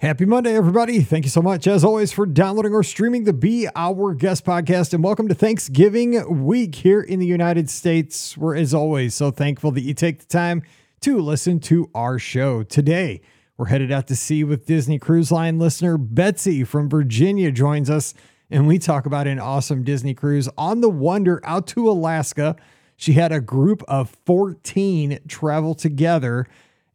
Happy Monday, everybody. Thank you so much, as always, for downloading or streaming the Be Our Guest podcast. And welcome to Thanksgiving week here in the United States. We're, as always, so thankful that you take the time to listen to our show. Today, we're headed out to sea with Disney Cruise Line listener Betsy from Virginia joins us, and we talk about an awesome Disney cruise on the Wonder out to Alaska. She had a group of 14 travel together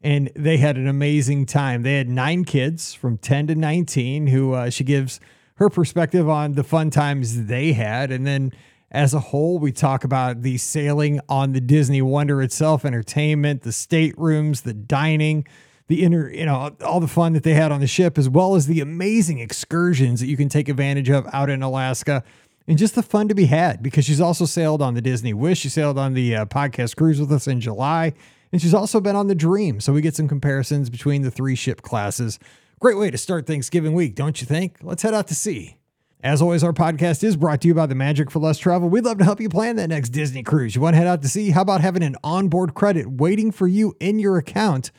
and they had an amazing time. They had nine kids from 10 to 19 who uh, she gives her perspective on the fun times they had. And then as a whole, we talk about the sailing on the Disney Wonder itself, entertainment, the staterooms, the dining, the inner, you know, all the fun that they had on the ship, as well as the amazing excursions that you can take advantage of out in Alaska. And just the fun to be had because she's also sailed on the Disney Wish. She sailed on the uh, podcast cruise with us in July. And she's also been on the Dream, so we get some comparisons between the three ship classes. Great way to start Thanksgiving week, don't you think? Let's head out to sea. As always, our podcast is brought to you by the Magic for Less Travel. We'd love to help you plan that next Disney cruise. You want to head out to sea? How about having an onboard credit waiting for you in your account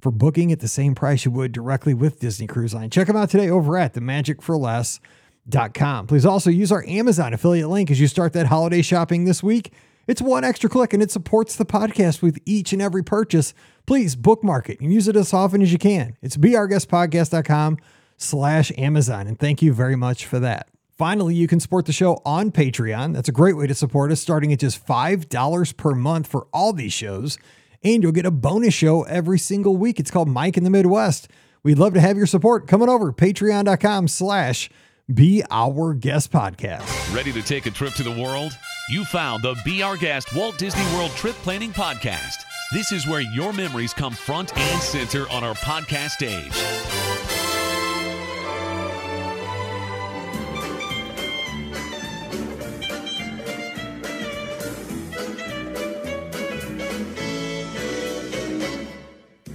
for booking at the same price you would directly with Disney Cruise Line? Check them out today over at themagicforless.com. Please also use our Amazon affiliate link as you start that holiday shopping this week. It's one extra click and it supports the podcast with each and every purchase. Please bookmark it and use it as often as you can. It's beourguestpodcast.com slash Amazon. And thank you very much for that. Finally, you can support the show on Patreon. That's a great way to support us, starting at just $5 per month for all these shows. And you'll get a bonus show every single week. It's called Mike in the Midwest. We'd love to have your support. Coming over, patreon.com slash be Our Guest podcast. Ready to take a trip to the world? You found the Be Our Guest Walt Disney World Trip Planning Podcast. This is where your memories come front and center on our podcast stage.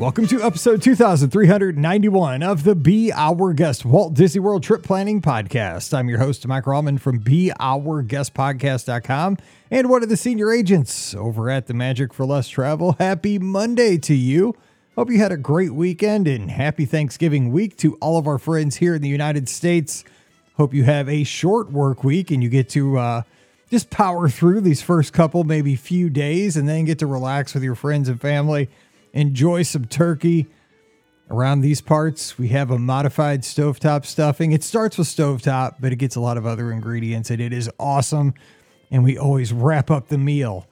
Welcome to episode 2391 of the Be Our Guest Walt Disney World Trip Planning Podcast. I'm your host, Mike Rallman from BeOurGuestPodcast.com and one of the senior agents over at the Magic for Less Travel. Happy Monday to you. Hope you had a great weekend and happy Thanksgiving week to all of our friends here in the United States. Hope you have a short work week and you get to uh, just power through these first couple, maybe few days, and then get to relax with your friends and family enjoy some turkey. Around these parts, we have a modified stovetop stuffing. It starts with stovetop, but it gets a lot of other ingredients, and it is awesome. And we always wrap up the meal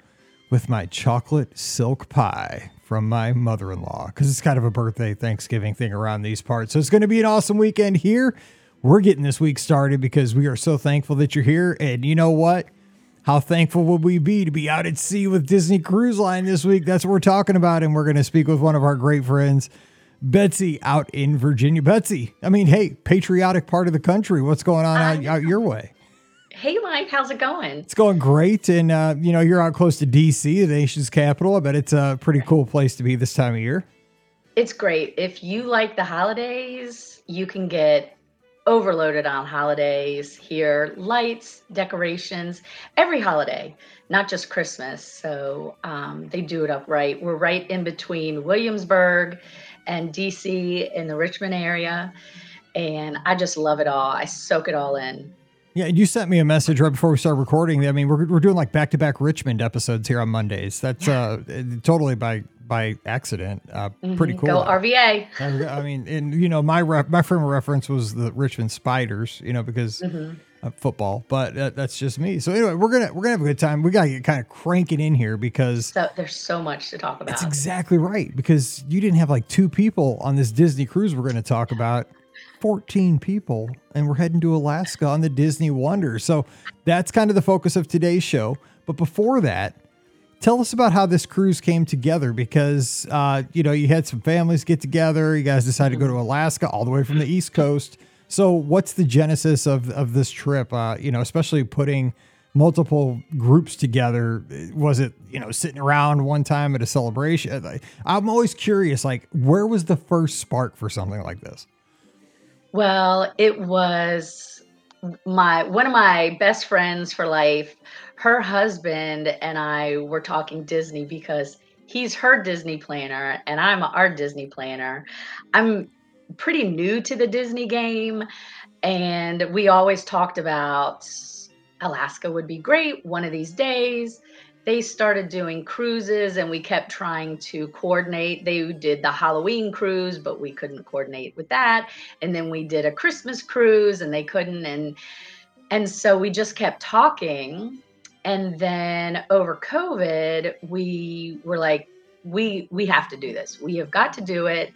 with my chocolate silk pie from my mother in law because it's kind of a birthday Thanksgiving thing around these parts. So it's going to be an awesome weekend here. We're getting this week started because we are so thankful that you're here. And you know what? How thankful would we be to be out at sea with Disney Cruise Line this week? That's what we're talking about. And we're going to speak with one of our great friends, Betsy, out in Virginia. Betsy, I mean, hey, patriotic part of the country. What's going on out, out your way? Hey, Mike, how's it going? It's going great. And, uh, you know, you're out close to D.C., the nation's capital. I bet it's a pretty cool place to be this time of year. It's great. If you like the holidays, you can get overloaded on holidays here. Lights decorations every holiday not just christmas. So um, they do it up right we're right in between williamsburg and dc in the richmond area and i just love it all. I soak it all in. Yeah, and you sent me a message right before we started recording. I mean, we're, we're doing like back to back Richmond episodes here on Mondays. That's uh, totally by by accident. Uh, mm-hmm. Pretty cool. Go RVA. I mean, and you know, my ref, my frame of reference was the Richmond Spiders. You know, because. Mm-hmm. football, but that, that's just me. So anyway, we're gonna we're gonna have a good time. We gotta get kind of cranking in here because so, there's so much to talk about. That's exactly right. Because you didn't have like two people on this Disney cruise we're gonna talk about. 14 people and we're heading to Alaska on the Disney Wonder. So that's kind of the focus of today's show. But before that, tell us about how this cruise came together because uh, you know you had some families get together. You guys decided to go to alaska all the way from the east coast. So what's the genesis of, of this trip? Uh, you know especially putting multiple groups together. Was it you know sitting around one time at a celebration? I'm always curious like where was the first spark for something like this? Well it was my one of my best friends for life her husband and I were talking Disney because he's her Disney planner and I'm our Disney planner. I'm pretty new to the Disney game. And we always talked about Alaska would be great one of these days. They started doing cruises and we kept trying to coordinate. They did the Halloween cruise, but we couldn't coordinate with that. And then we did a Christmas cruise and they couldn't. And and so we just kept talking. And then over COVID, we were like, we we have to do this. We have got to do it.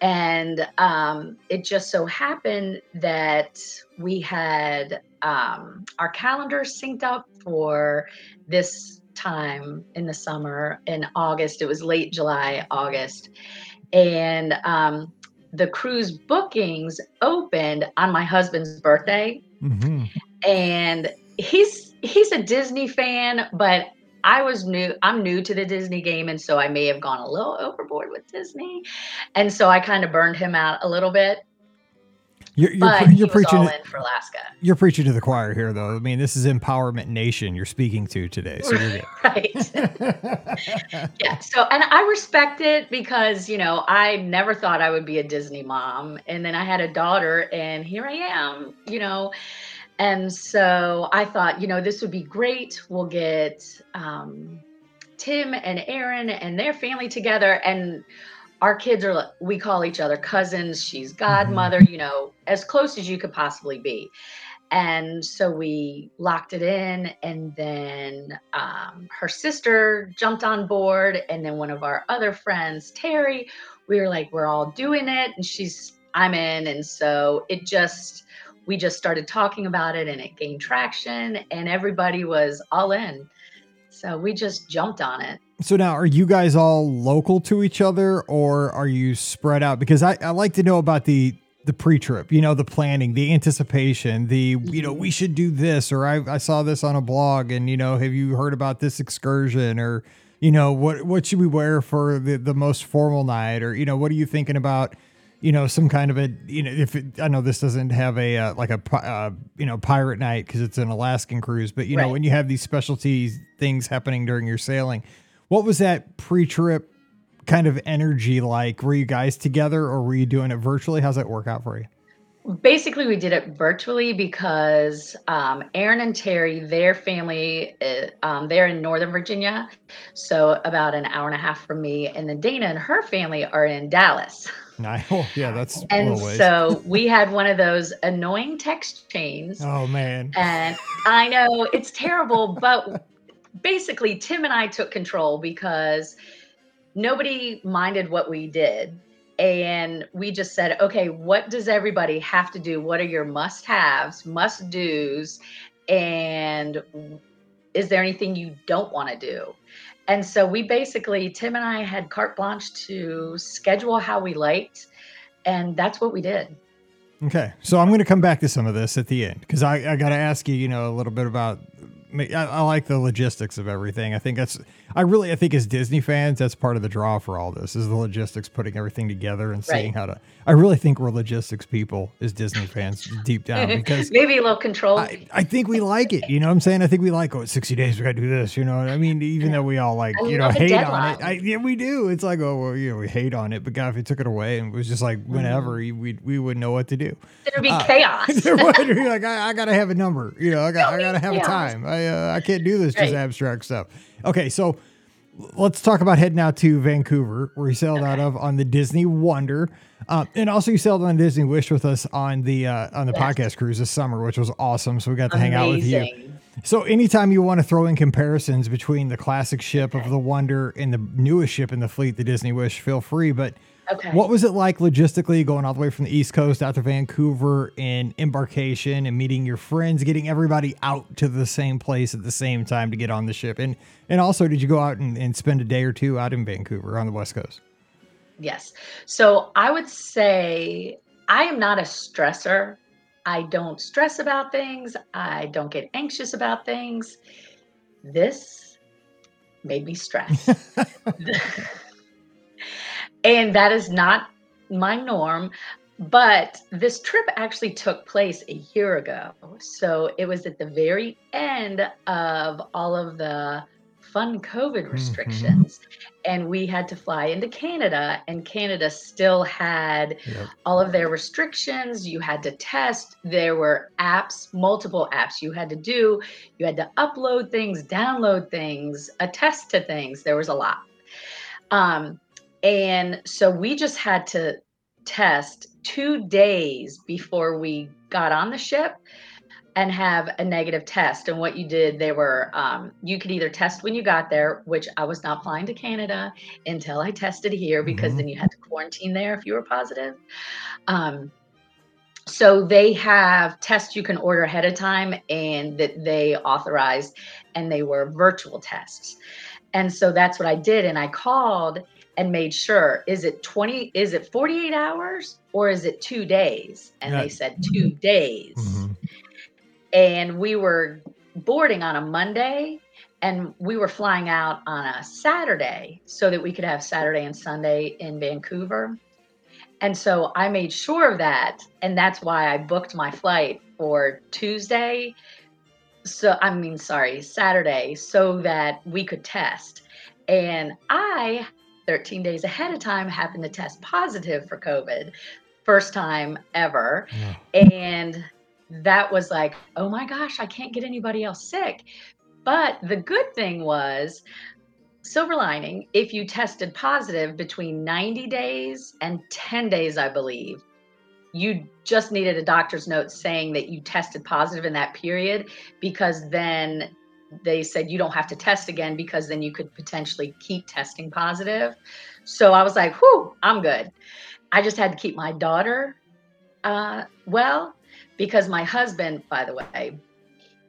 And um, it just so happened that we had um, our calendars synced up for this time in the summer in August. It was late July, August. And um, the cruise bookings opened on my husband's birthday. Mm-hmm. And he's he's a Disney fan, but I was new, I'm new to the Disney game. And so I may have gone a little overboard with Disney. And so I kind of burned him out a little bit. You're, you're, but you're preaching all in for Alaska. You're preaching to the choir here, though. I mean, this is empowerment nation you're speaking to today. So right. yeah. So, and I respect it because you know I never thought I would be a Disney mom, and then I had a daughter, and here I am. You know, and so I thought, you know, this would be great. We'll get um, Tim and Aaron and their family together. And our kids are, we call each other cousins. She's mm-hmm. godmother, you know, as close as you could possibly be. And so we locked it in. And then um, her sister jumped on board. And then one of our other friends, Terry, we were like, we're all doing it. And she's, I'm in. And so it just, we just started talking about it and it gained traction and everybody was all in. So we just jumped on it. So now are you guys all local to each other or are you spread out? Because I, I like to know about the the pre-trip, you know, the planning, the anticipation, the you know, we mm-hmm. should do this or I, I saw this on a blog and you know, have you heard about this excursion or you know, what what should we wear for the, the most formal night or you know, what are you thinking about? You know some kind of a you know if it, I know this doesn't have a uh, like a uh, you know pirate night because it's an Alaskan cruise, but you right. know when you have these specialty things happening during your sailing, what was that pre-trip kind of energy like? Were you guys together or were you doing it virtually? How's that work out for you? Basically, we did it virtually because um, Aaron and Terry, their family, uh, um, they're in Northern Virginia, so about an hour and a half from me, and then Dana and her family are in Dallas. Oh, yeah, that's and so we had one of those annoying text chains. Oh man. And I know it's terrible, but basically Tim and I took control because nobody minded what we did. And we just said, okay, what does everybody have to do? What are your must haves, must do's? And is there anything you don't want to do? And so we basically, Tim and I had carte blanche to schedule how we liked. And that's what we did. Okay. So I'm going to come back to some of this at the end because I, I got to ask you, you know, a little bit about I, I, like the logistics of everything. I think that's I really I think as Disney fans that's part of the draw for all this is the logistics, putting everything together and seeing right. how to. I really think we're logistics people as Disney fans deep down because maybe a little control. I, I, think we like it. You know what I'm saying? I think we like oh 60 days we got to do this. You know I mean? Even though we all like you know hate on it, I, yeah we do. It's like oh well you know we hate on it, but God if you took it away and it was just like whenever mm-hmm. we we wouldn't know what to do. There'd be uh, chaos. there would be like I, I got to have a number. You know I got I got to have chaos. a time. I uh, I can't do this just abstract stuff. Okay, so let's talk about heading out to Vancouver, where you sailed okay. out of on the Disney Wonder, uh, and also you sailed on Disney Wish with us on the uh, on the yes. podcast cruise this summer, which was awesome. So we got to Amazing. hang out with you. So anytime you want to throw in comparisons between the classic ship okay. of the Wonder and the newest ship in the fleet, the Disney Wish, feel free. But Okay. What was it like logistically going all the way from the East Coast out to Vancouver in embarkation and meeting your friends, getting everybody out to the same place at the same time to get on the ship? And and also, did you go out and, and spend a day or two out in Vancouver on the West Coast? Yes. So I would say I am not a stressor. I don't stress about things. I don't get anxious about things. This made me stress. and that is not my norm. But this trip actually took place a year ago. So it was at the very end of all of the fun COVID Mhm. restrictions. And we had to fly into Canada, and Canada still had Yep. all of their restrictions. You had to test. There were apps, multiple apps you had to do. You had to upload things, download things, attest to things. There was a lot. Um, and so we just had to test two days before we got on the ship and have a negative test. And what you did, they were, um, you could either test when you got there, which I was not flying to Canada until I tested here because Mhm. then you had to quarantine there if you were positive. Um, so they have tests you can order ahead of time and that they authorized, and they were virtual tests. And so that's what I did. And I called and made sure is it 20, is it 48 hours or is it two days? And Yeah. they said two days Mhm. and we were boarding on a Monday and we were flying out on a Saturday so that we could have Saturday and Sunday in Vancouver. And so I made sure of that and that's why I booked my flight for Tuesday. So I mean sorry, Saturday so that we could test. And I 13 days ahead of time happened to test positive for COVID. First time ever Yeah. and that was like, oh my gosh, I can't get anybody else sick. But the good thing was, silver lining, if you tested positive between 90 days and 10 days, I believe, you just needed a doctor's note saying that you tested positive in that period because then they said you don't have to test again because then you could potentially keep testing positive. So I was like, whew, I'm good. I just had to keep my daughter uh, well because my husband, by the way,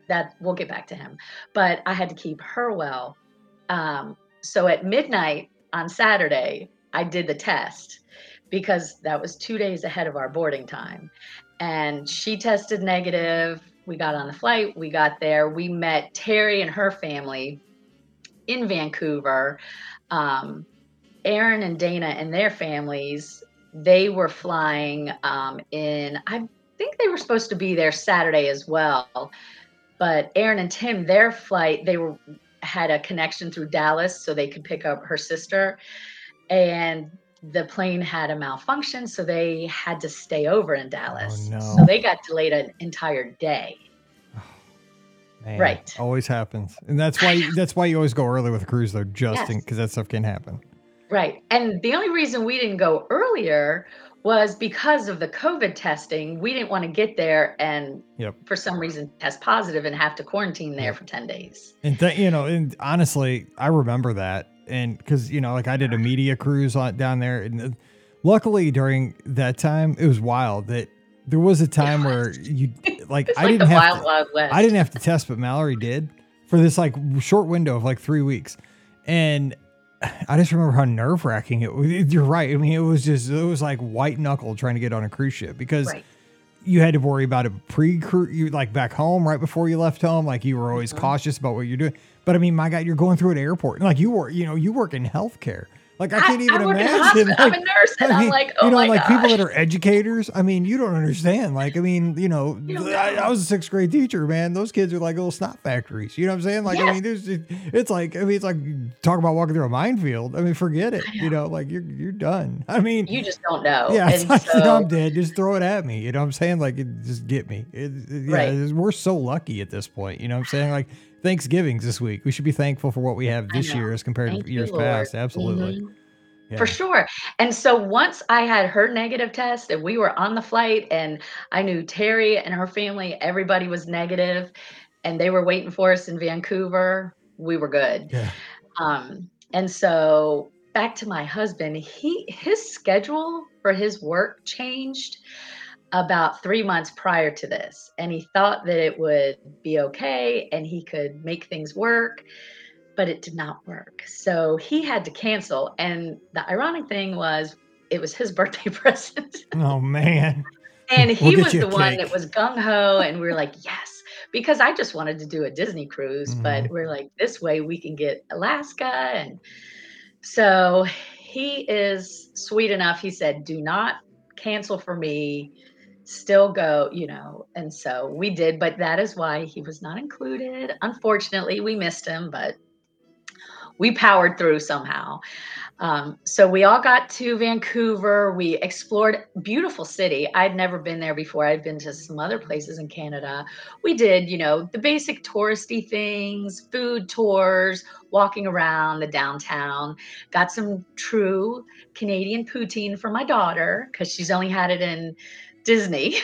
that we'll get back to him, but I had to keep her well. Um, so at midnight on Saturday, I did the test because that was two days ahead of our boarding time. And she tested negative. We got on the flight, we got there, we met Terry and her family in Vancouver. Um, Aaron and Dana and their families, they were flying um, in, I think they were supposed to be there Saturday as well. But Aaron and Tim, their flight, they were had a connection through Dallas so they could pick up her sister. And the plane had a malfunction, so they had to stay over in Dallas. Oh, no. So they got delayed an entire day. Man, Right. Always happens, and that's why that's why you always go early with a cruise though, just Yes. because that stuff can happen. Right. And the only reason we didn't go earlier was because of the COVID testing. We didn't want to get there and Yep. for some reason test positive and have to quarantine there Yep. for 10 days. And th- you know, and honestly, I remember that, and because you know, like I did a media cruise on down there, and uh, luckily during that time, it was wild that there was a time where you like I like didn't have Wild to, Wild. I didn't have to test, but Mallory did for this like short window of like three weeks, and I just remember how nerve wracking it was. You're right. I mean, it was just it was like white knuckle trying to get on a cruise ship because Right. You had to worry about it pre you like back home right before you left home. Like you were always Mhm. cautious about what you're doing. But I mean, my God, you're going through an airport. Like you were, you know, you work in healthcare. Like I can't even I in a imagine. hospital. I'm a nurse, and I I'm like, oh you know, like gosh. people that are educators. I mean, you don't understand. Like, I mean, you know, You don't I. I was a sixth grade teacher, man. Those kids are like little snot factories. You know what I'm saying? Like, I mean, there's, it's like, I mean, it's like talk about walking through a minefield. I mean, forget it. I You know, like you're you're done. I mean, you just don't know. yeah, and like, you know, I'm dead. Just throw it at me. You know what I'm saying? Like, it, just get me. It, it- yeah, Right. we're so lucky at this point. You know what I'm saying? Like, Thanksgiving's this week. We should be thankful for what we have this year as compared Thank to years Lord. past. Absolutely. Mhm. Yeah. For sure. And so once I had her negative test and we were on the flight and I knew Terry and her family, everybody was negative and they were waiting for us in Vancouver, we were good. Yeah. Um, and so back to my husband, he his schedule for his work changed about three months prior to this. And he thought that it would be okay and he could make things work, but it did not work. So he had to cancel. And the ironic thing was it was his birthday present. Oh man. And We'll he was the one that was gung ho, and we were like, yes, because I just wanted to do a Disney cruise, Mhm. but we're like, this way we can get Alaska. And so he is sweet enough. He said, do not cancel for me, still go, you know. And so we did, but that is why he was not included. Unfortunately, we missed him, but we powered through somehow. Um, so we all got to Vancouver. We explored beautiful city. I'd never been there before. I'd been to some other places in Canada. We did, you know, the basic touristy things, food tours, walking around the downtown. Got some true Canadian poutine for my daughter because she's only had it in Disney.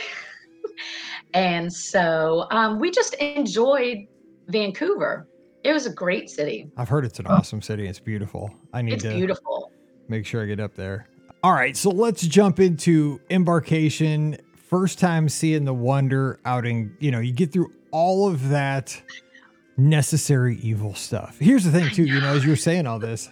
and so um, we just enjoyed Vancouver. It was a great city. I've heard it's an awesome city. It's beautiful. I need It's to beautiful. make sure I get up there. All right, so let's jump into embarkation. First time seeing the wonder outing. You know, you get through all of that necessary evil stuff. Here's the thing, too. You know, as you were saying all this,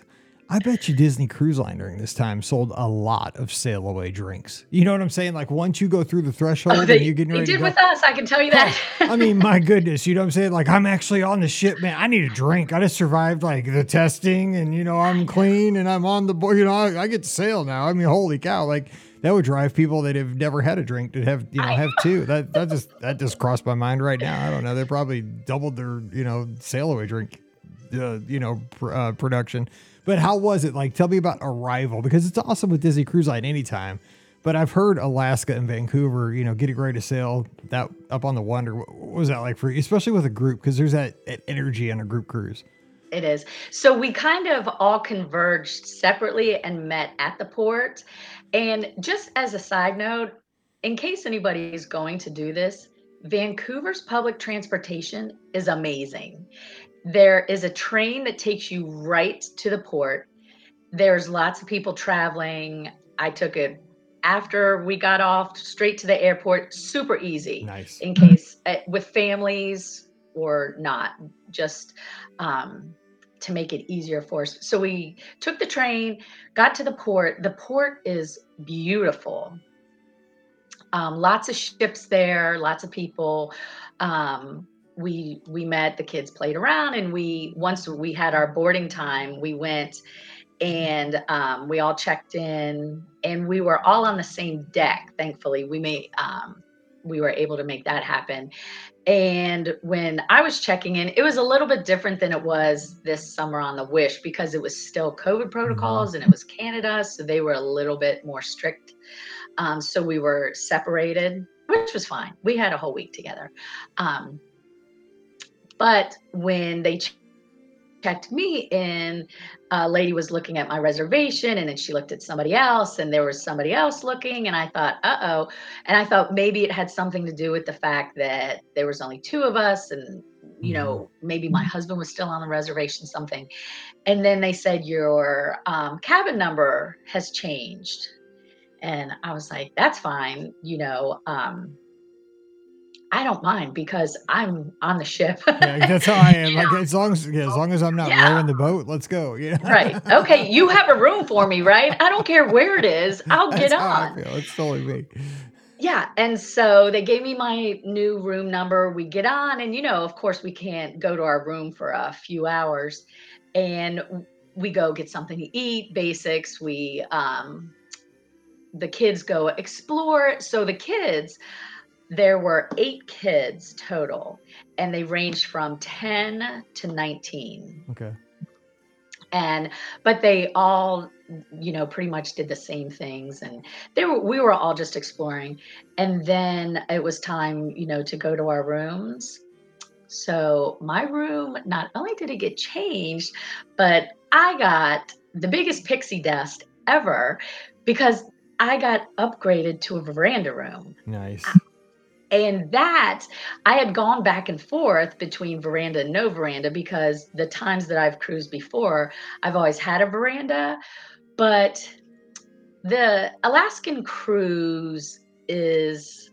I bet you Disney Cruise Line during this time sold a lot of sail away drinks. You know what I'm saying? Like once you go through the threshold Oh, and you're getting they ready to did go. with us. I can tell you that. I mean, my goodness, you know what I'm saying? Like, I'm actually on the ship, man. I need a drink. I just survived like the testing, and you know, I'm clean and I'm on the board. You know, I, I get to sail now. I mean, holy cow! Like that would drive people that have never had a drink to have you know have two. That that just that just crossed my mind right now. I don't know. They probably doubled their you know sail away drink, uh, you know, pr- uh, production. But how was it? Like, tell me about Arrival because it's awesome with Disney Cruise Line anytime. But I've heard Alaska and Vancouver, you know, getting ready to sail that up on the Wonder. What was that like for you, especially with a group? Because there's that, that energy on a group cruise. It is. So we kind of all converged separately and met at the port. And just as a side note, in case anybody is going to do this, Vancouver's public transportation is amazing. There is a train that takes you right to the port. There's lots of people traveling. I took it after we got off straight to the airport, super easy Nice. in case uh, with families or not, just um, to make it easier for us. So we took the train, got to the port. The port is beautiful. Um, lots of ships there, lots of people. Um, we we met the kids played around and we once we had our boarding time we went and um, we all checked in and we were all on the same deck thankfully. We made um, we were able to make that happen. And when i was checking in it was a little bit different than it was this summer on the wish because it was still covid protocols and it was canada so they were a little bit more strict. Um, so we were separated which was fine. We had a whole week together. Um, but when they checked me in, a lady was looking at my reservation and then she looked at somebody else and there was somebody else looking. And I thought, uh oh. And I thought maybe it had something to do with the fact that there was only two of us and you know maybe my husband was still on the reservation something and then they said your um, cabin number has changed and i was like that's fine you know um, I don't mind because I'm on the ship. Yeah, that's how I am. Like as long as yeah, as long as I'm not Yeah. rowing the boat, let's go. Yeah. right. Okay. You have a room for me, right? I don't care where it is. I'll get That's how I on. feel. It's totally me. Yeah. And so they gave me my new room number. We get on, and you know, of course, we can't go to our room for a few hours. And we go get something to eat, basics. We, um, the kids go explore. So the kids, there were eight kids total, and they ranged from 10 to 19. Okay. and but they all you know pretty much did the same things and they were we were all just exploring and then it was time you know to go to our rooms so my room not only did it get changed but i got the biggest pixie dust ever because i got upgraded to a veranda room Nice. And that I had gone back and forth between veranda and no veranda because the times that I've cruised before, I've always had a veranda. But the Alaskan cruise is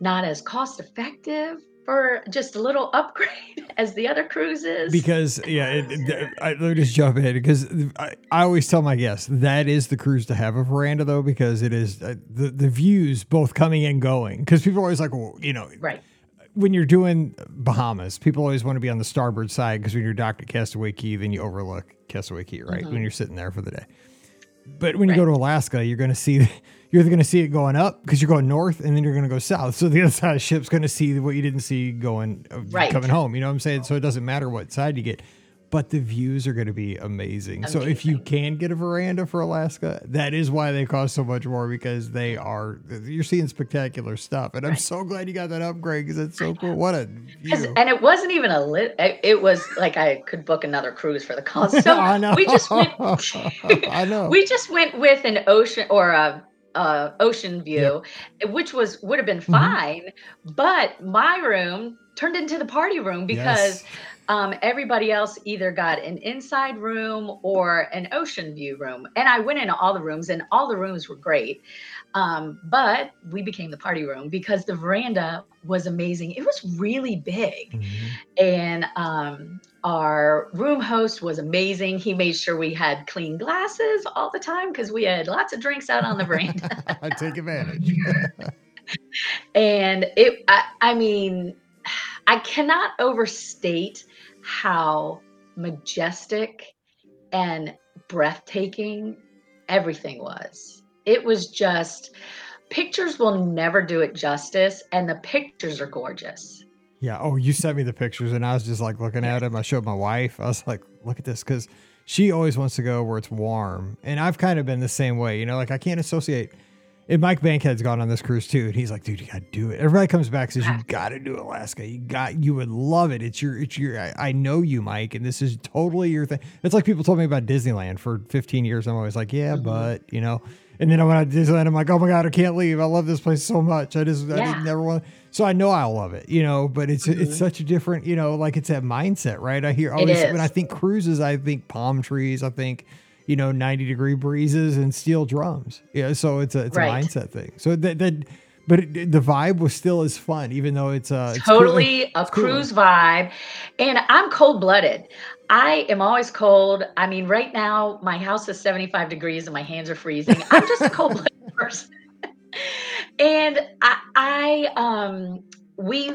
not as cost effective for just a little upgrade as the other cruises. Because yeah, it, it- I, let me just jump in because I, I always tell my guests that is the cruise to have a veranda though because it is uh, the the views both coming and going because people are always like well you know right. when you're doing Bahamas people always want to be on the starboard side because when you're docked at Castaway Cay then you overlook Castaway Cay right when you're sitting there for the day. But when you go to Alaska, you're going to see you're going to see it going up because you're going north, and then you're going to go south. So the other side of the ship's going to see what you didn't see going uh, Right. coming home. You know what I'm saying? So it doesn't matter what side you get. But the views are going to be amazing. So if you can get a veranda for Alaska, that is why they cost so much more because they are you're seeing spectacular stuff. And I'm so glad you got that upgrade because it's so cool. What a view. and it wasn't even a lit. It was like I could book another cruise for the cost. So I know. we just went. I know. we just went with an ocean or a, a ocean view, which was would have been Mm-hmm. fine, but my room turned into the party room because Yes. Um, everybody else either got an inside room or an ocean view room, and I went into all the rooms, and all the rooms were great. Um, but we became the party room because the veranda was amazing. It was really big Mhm. and um, our room host was amazing. He made sure we had clean glasses all the time because we had lots of drinks out on the veranda. I take advantage. and it, I, I mean, I cannot overstate how majestic and breathtaking everything was. It was just pictures will never do it justice, and the pictures are gorgeous. Yeah. Oh, you sent me the pictures, and I was just like looking at them. I showed my wife. I was like, "Look at this," because she always wants to go where it's warm, and I've kind of been the same way. You know, like I can't associate. And Mike Bankhead's gone on this cruise too, and he's like, "Dude, you got to do it." Everybody comes back and says, "You got to do Alaska. You got. You would love it. It's your. It's your. I, I know you, Mike, and this is totally your thing." It's like people told me about Disneyland for 15 years. I'm always like, "Yeah, Mhm. but you know." And then I went out to Disneyland. I'm like, "Oh my god, I can't leave. I love this place so much. I just, I just never want." So I know I'll love it, you know. But it's it's Mhm. such a different, you know, like it's that mindset, right? I hear always when I think cruises, I think palm trees. I think, you know, 90 degree breezes and steel drums. Yeah, so it's a it's Right. a mindset thing. So that that, but it, the vibe was still as fun, even though it's uh it's totally a It's cruise vibe. And i'm cold blooded i am always cold. I mean right now my house is 75 degrees and my hands are freezing. I'm just a cold blooded person. And i i um we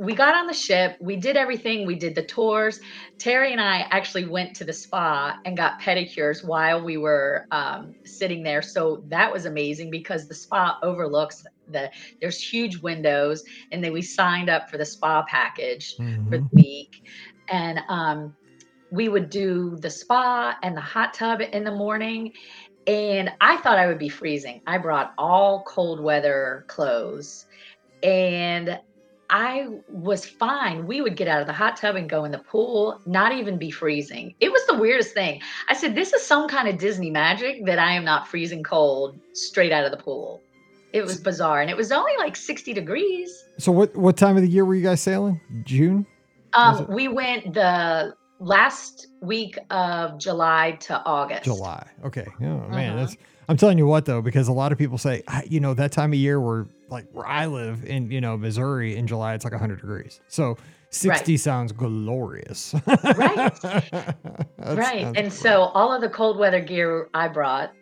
we got on the ship we did everything we did the tours. Terry and i actually went to the spa and got pedicures while we were um, sitting there. So that was amazing because the spa overlooks the there's huge windows and then we signed up for the spa package for Mhm. the week. And um, we would do the spa and the hot tub in the morning. And i thought i would be freezing. I brought all cold weather clothes. And i was fine we would get out of the hot tub and go in the pool not even be freezing it was the weirdest thing i said this is some kind of disney magic that i am not freezing cold straight out of the pool it was bizarre and it was only like 60 degrees So what what time of the year were you guys sailing? June? Um, we went the last week of July to August. July. Okay. Oh man, Mhm. that's. I'm telling you what though, because a lot of people say, you know, that time of year where like where I live in, you know, Missouri in July, it's like 100 degrees. So 60 sounds glorious. Right. Right. And great. so all of the cold weather gear I brought,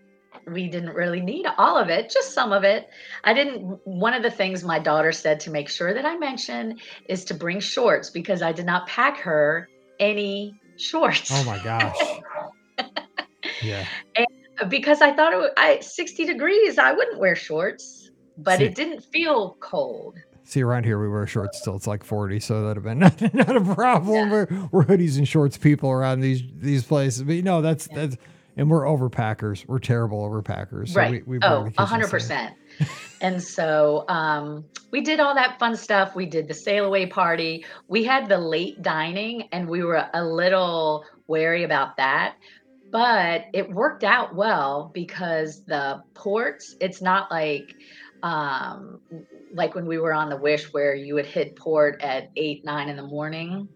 we didn't really need all of it, just some of it. I didn't. One of the things my daughter said to make sure that I mention is to bring shorts because I did not pack her any shorts. Oh my gosh. Yeah. because I thought it was I, 60 degrees, I wouldn't wear shorts, but See- it didn't feel cold. See, around here we wear shorts still. It's like 40, so that'd have been not, not a problem. We're, we're hoodies and shorts people around these these places. But no, that's Yeah. that's and we're overpackers. We're terrible overpackers. So right. we, we bring oh, a 100%. And so um, we did all that fun stuff. We did the sail away party. We had the late dining, and we were a little wary about that. But it worked out well because the ports, it's not like um like when we were on the wish where you would hit port at eight nine in the morning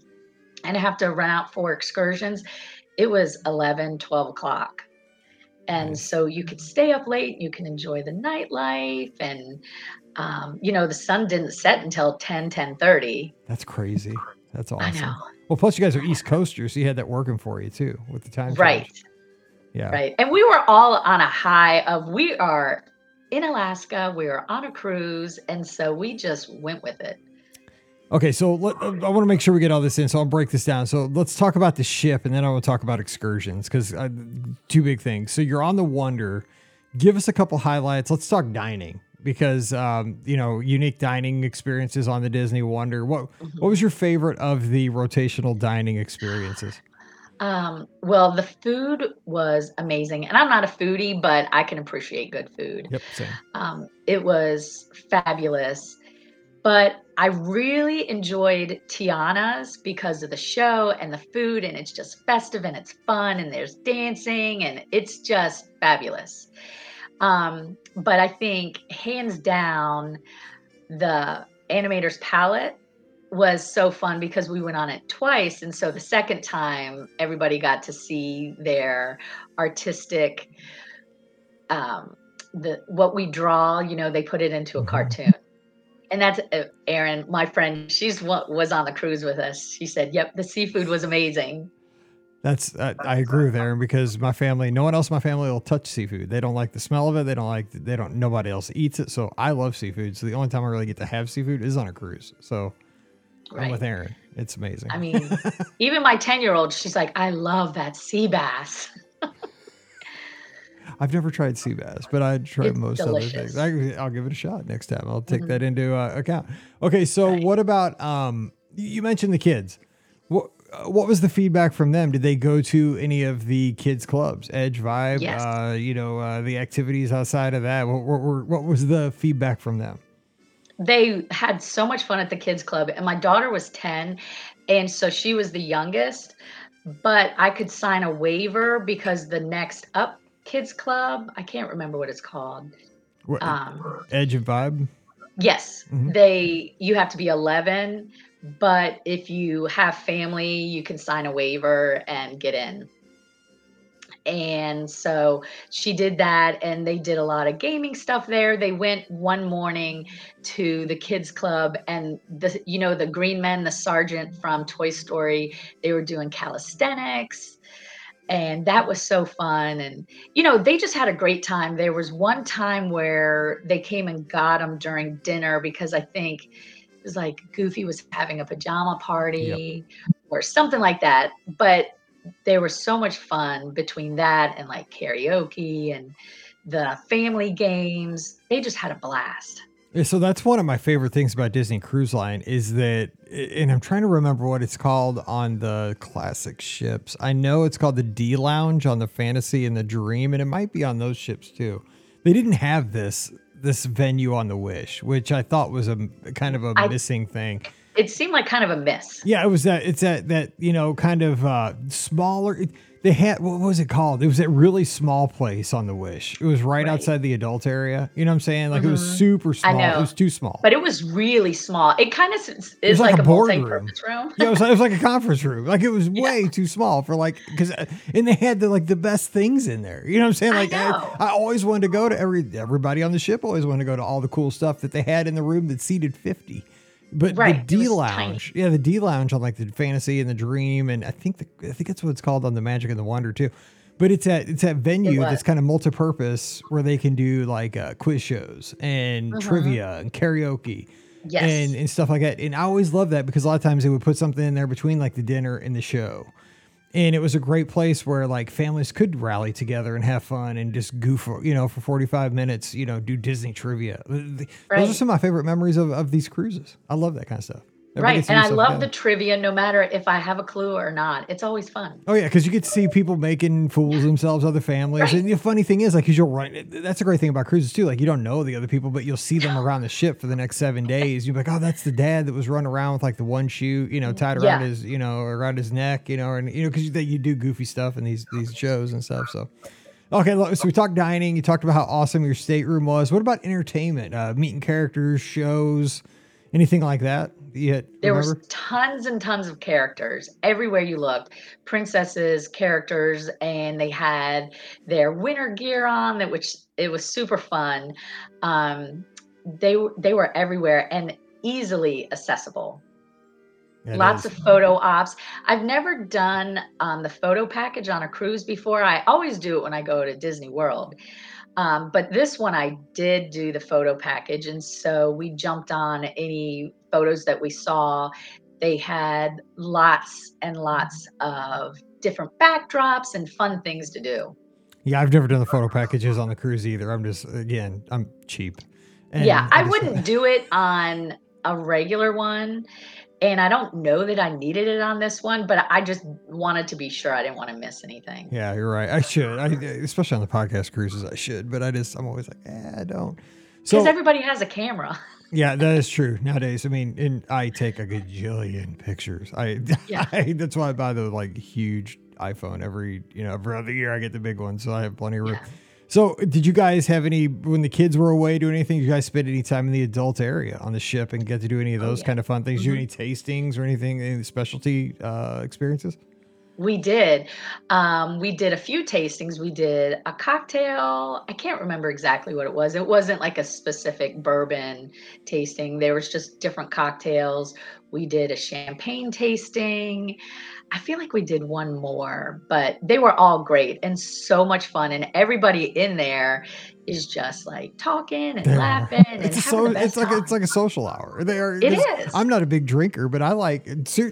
and have to run out for excursions it was 11 12 o'clock and Nice. so you could stay up late you can enjoy the nightlife and um, you know the sun didn't set until 10 10 30 That's crazy. That's awesome. i know Well, plus you guys are East Coasters, so you had that working for you too with the time. change. right Yeah. right and we were all on a high of we are in alaska we were on a cruise and so we just went with it Okay, so let, I want to make sure we get all this in, so I'll break this down. So let's talk about the ship, and then I will talk about excursions because uh, two big things. So you're on the Wonder. Give us a couple highlights. Let's talk dining because um, you know unique dining experiences on the Disney Wonder. What what was your favorite of the rotational dining experiences? Um, well, the food was amazing, and I'm not a foodie, but I can appreciate good food. Yep, same. Um, it was fabulous, but I really enjoyed Tiana's because of the show and the food, and it's just festive and it's fun, and there's dancing, and it's just fabulous. Um, but I think hands down, the animator's palate was so fun because we went on it twice and so the second time everybody got to see their artistic um the what we draw you know they put it into a Mhm. cartoon and that's uh, Erin, my friend. She's what was on the cruise with us. She said, "Yep, the seafood was amazing." That's I, I agree with Aaron because my family, no one else in my family will touch seafood. They don't like the smell of it. They don't like they don't nobody else eats it. So I love seafood. So the only time I really get to have seafood is on a cruise. So I'm Right. with Aaron. It's amazing. I mean, even my ten-year-old, she's like, "I love that sea bass." I've never tried sea bass, but I'd try It's most delicious. other things. I, I'll give it a shot next time. I'll take Mhm. that into uh, account. Okay, so Right. what about um? You mentioned the kids. What uh, what was the feedback from them? Did they go to any of the kids clubs, Edge Vibe? Yes. Uh, you know, uh, the activities outside of that. What, what, what was the feedback from them? They had so much fun at the kids club and my daughter was 10 and so she was the youngest but i could sign a waiver because the next up kids club i can't remember what it's called What, um Edge and Vibe. yes Mhm. they you have to be 11 but if you have family you can sign a waiver and get in and so she did that and they did a lot of gaming stuff there. They went one morning to the kids club and the you know the green men the sergeant from toy story they were doing calisthenics and that was so fun. And you know they just had a great time. There was one time where they came and got them during dinner because i think it was like goofy was having a pajama party or something like that. But there was so much fun between that and like karaoke and the family games they just had a blast Yeah, so that's one of my favorite things about Disney Cruise Line is that, and I'm trying to remember what it's called on the classic ships. I know it's called the D Lounge on the Fantasy and the Dream, and it might be on those ships too. They didn't have this this venue on the Wish, which I thought was a kind of a I- missing thing. It seemed like kind of a miss Yeah, it was that. It's that that you know kind of uh smaller. It, they had what was it called? It was that really small place on the Wish. It was right, Right. outside the adult area. You know what I'm saying? Like it was Mhm. super small. It know. It was too small. but it was really small it kind of is was like, like a a, boardroom. room yeah, it was, it was like a conference room. Like it was way too small for like because and they had the like the best things in there. You know what I'm saying? Like I, know. I, always wanted to go to every everybody on the ship always wanted to go to all the cool stuff that they had in the room that seated 50. But Right, the D lounge, yeah, the D lounge on like the fantasy and the dream, and I think the, I think that's what it's called on the Magic and the Wonder too. But it's that it's that venue that's kind of multi-purpose where they can do like uh, quiz shows and Mhm. trivia and karaoke yes and, and stuff like that. And I always love that because a lot of times they would put something in there between like the dinner and the show. And it was a great place where like families could rally together and have fun and just goof, you know, for 45 minutes, you know, do Disney trivia. Th- Those are some of my favorite memories of, of these cruises. I love that kind of stuff. Everybody right and i love the trivia no matter if i have a clue or not it's always fun Oh yeah, because you get to see people making fools themselves, other families, Right. and the funny thing is, like, because you'll run. That's a great thing about cruises too. Like, you don't know the other people, but you'll see them around the ship for the next seven days. You're like, oh, that's the dad that was running around with like the one shoe, you know, tied around Yeah. his, you know, around his neck, you know, and you know, because you, you do goofy stuff in these these shows and stuff. So. Okay, look, so we talked dining. You talked about how awesome your stateroom was. What about entertainment? Uh, meeting characters, shows, anything like that? You had, There remember? was tons and tons of characters everywhere you looked. Princesses, characters, and they had their winter gear on that which it was super fun. Um, they they were everywhere and easily accessible. It Lots is. of photo ops. I've never done um, the photo package on a cruise before. I always do it when I go to Disney World. Um, but this one I did do the photo package. And so we jumped on any photos that we saw. They had lots and lots of different backdrops and fun things to do. Yeah, I've never done the photo packages on the cruise either. I'm just again, I'm cheap. And yeah, I just- wouldn't do it on a regular one. And I don't know that I needed it on this one, but I just wanted to be sure I didn't want to miss anything. Yeah, you're right. I should. I especially on the podcast cruises, I should. But I just I'm always like, eh, I don't. Because everybody has a camera. Yeah, that is true nowadays. I mean, and I take a gajillion pictures. I, Yeah. I that's why I buy the like huge iPhone every you know every other year. I get the big one, so I have plenty of room. Yeah. So, did you guys have any when the kids were away doing anything? Did you guys spend any time in the adult area on the ship and get to do any of Oh, those yeah. kind of fun things? Do Mhm. any tastings or anything? Any specialty uh, experiences? We did. Um, we did a few tastings. We did a cocktail. I can't remember exactly what it was. It wasn't like a specific bourbon tasting. There was just different cocktails. We did a champagne tasting. I feel like we did one more, but they were all great and so much fun. And everybody in there is just like talking and They are. laughing and It's so, it's like time. it's like a social hour. They are. It is. I'm not a big drinker, but I like.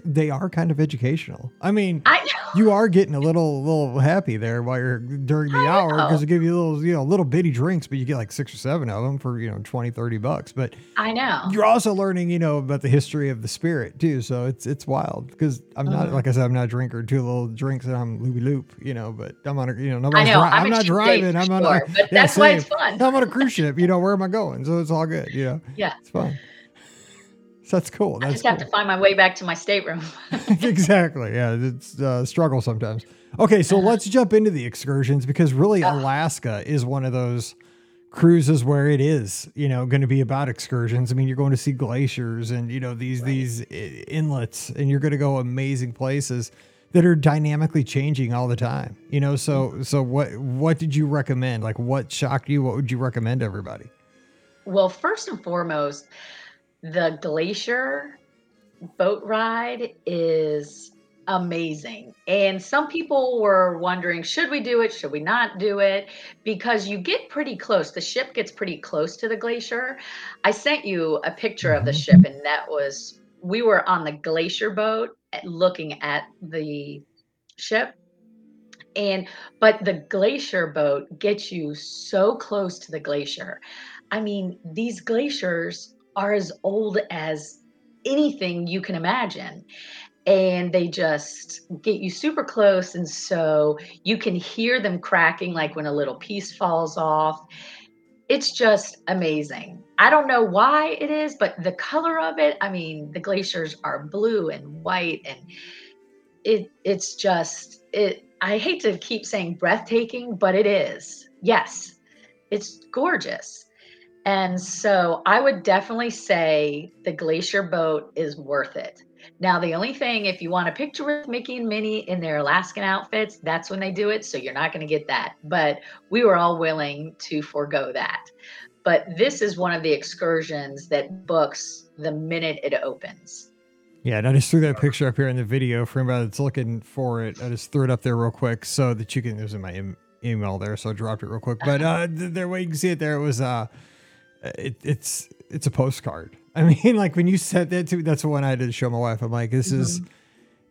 They are kind of educational. I mean, I know. you are getting a little little happy there while you're during the I hour because they give you little you know little bitty drinks but you get like six or seven of them for you know 20 30 bucks but I know. you're also learning you know about the history of the spirit too so it's it's wild because i'm not Mhm. like i said i'm not a drinker two little drinks and i'm loopy loop you know but i'm on a you know nobody's know, dri- I'm i'm not driving i'm on sure, a but yeah, that's why it's fun. i'm on a cruise ship you know where am i going so it's all good you know Yeah. it's fun so that's cool I that's just have to find my way back to my stateroom. exactly. Yeah, it's a struggle sometimes. Okay, so let's uh-huh. jump into the excursions because really Ugh. Alaska is one of those cruises where it is, you know, going to be about excursions. I mean, you're going to see glaciers and you know these these inlets, and you're going to go amazing places that are dynamically changing all the time. You know, so so what what did you recommend? Like, what shocked you? What would you recommend everybody? Well, first and foremost, the glacier boat ride is amazing. And some people were wondering, should we do it? Should we not do it? Because you get pretty close. The ship gets pretty close to the glacier. I sent you a picture of the Mhm. ship, and that was we were on the glacier boat at- looking at the ship. And but the glacier boat gets you so close to the glacier. I mean, these glaciers are as old as anything you can imagine. And they just get you super close. And so you can hear them cracking like when a little piece falls off. It's just amazing. I don't know why it is, but the color of it, I mean, the glaciers are blue and white and it it's just it I hate to keep saying breathtaking, but it is. Yes. It's gorgeous. And so I would definitely say the glacier boat is worth it. Now, the only thing, if you want a picture with Mickey and Minnie in their Alaskan outfits, that's when they do it. So you're not going to get that. But we were all willing to forego that. But this is one of the excursions that books the minute it opens. Yeah, and I just threw that picture up here in the video for anybody that's looking for it. I just threw it up there real quick so that you can. It was in my em- email there, so I dropped it real quick. But uh, th- there, way you can see it there, it was uh, it, it's it's a postcard. I mean, like when you said that to me, that's the one I had to show my wife. I'm like, this is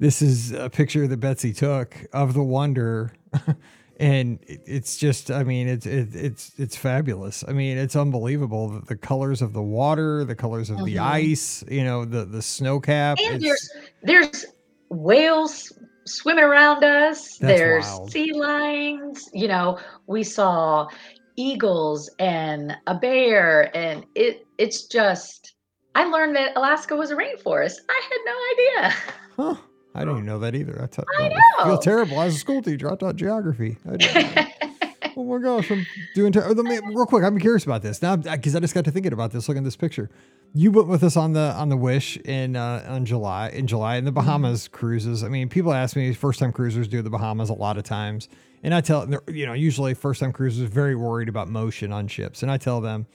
this is a picture that Betsy took of the Wonder. And it's just, I mean, it's it, it's it's fabulous. I mean, it's unbelievable. The, the colors of the water, the colors of the Mhm. ice, you know, the the snow cap. And there's there's whales swimming around us. There's wild. sea lions. You know, we saw eagles and a bear, and it it's just. I learned that Alaska was a rainforest. I had no idea. Huh. I didn't even know that either. I, ta- I I feel know. terrible. As a school teacher, I taught geography. I oh my gosh, I'm doing ter- let me- real quick. I'm curious about this now because I just got to thinking about this. Looking at this picture, you went with us on the on the Wish in uh, on July in July in the Bahamas cruises. I mean, people ask me first time cruisers do the Bahamas a lot of times, and I tell you know usually first time cruisers are very worried about motion on ships, and I tell them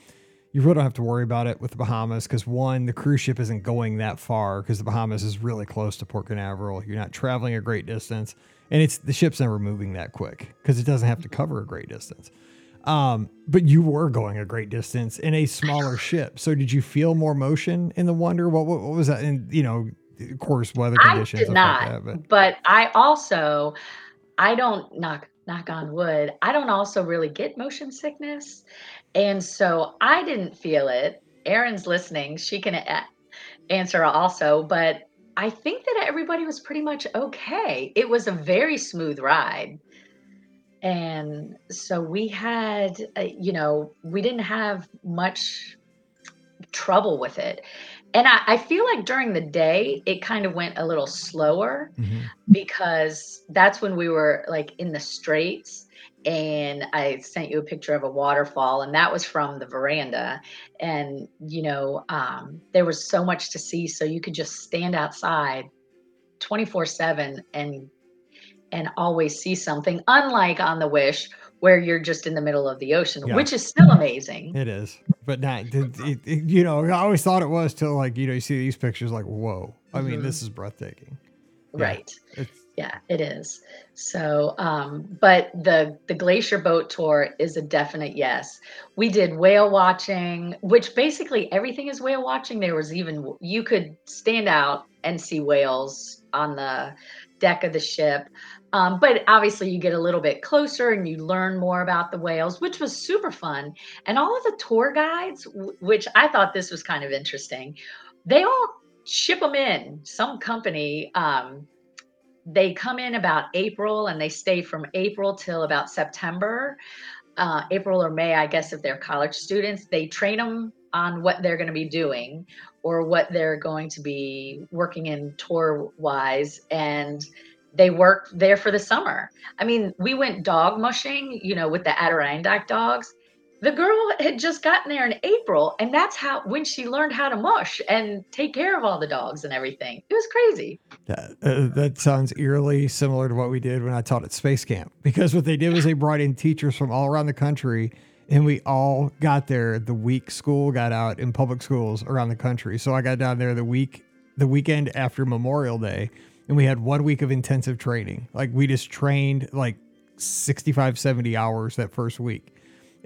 you really don't have to worry about it with the Bahamas because one, the cruise ship isn't going that far because the Bahamas is really close to Port Canaveral. You're not traveling a great distance, and it's the ship's never moving that quick because it doesn't have to cover a great distance. Um, but you were going a great distance in a smaller ship. So did you feel more motion in the Wonder? What what, what was that? And you know, of course, weather conditions. I did not, like that, but but I also, I don't knock knock on wood. I don't also really get motion sickness, and so I didn't feel it. Erin's listening; she can a- answer also. But I think that everybody was pretty much okay. It was a very smooth ride. And so we had, uh, you know, we didn't have much trouble with it. And I, I feel like during the day, it kind of went a little slower Mhm. because that's when we were like in the straits. And I sent you a picture of a waterfall, and that was from the veranda. And, you know, um, there was so much to see. So you could just stand outside 24 7 and and always see something unlike on the wish where you're just in the middle of the ocean Yeah. which is still amazing It is, but not. It, it, it- you know, I always thought it was till like you know you see these pictures like whoa. I mean, Mhm. this is breathtaking. Yeah. right It's yeah it is. So um but the the glacier boat tour is a definite yes. We did whale watching which basically everything is whale watching. There was even you could stand out and see whales on the deck of the ship. Um, but obviously you get a little bit closer and you learn more about the whales which was super fun. And all of the tour guides which i thought this was kind of interesting they all ship them in some company um, they come in about April and they stay from April till about September, uh, April or May, I guess, if they're college students. They train them on what they're going to be doing or what they're going to be working in tour wise. And they work there for the summer. I mean, we went dog mushing, you know, with the Adirondack dogs. The girl had just gotten there in April, and that's how when she learned how to mush and take care of all the dogs and everything. It was crazy. that, uh, that sounds eerily similar to what we did when I taught at space camp. Because what they did was they brought in teachers from all around the country, and we all got there the week school got out in public schools around the country. So I got down there the week, the weekend after Memorial Day, and we had one week of intensive training. Like we just trained like 65, 70 hours that first week.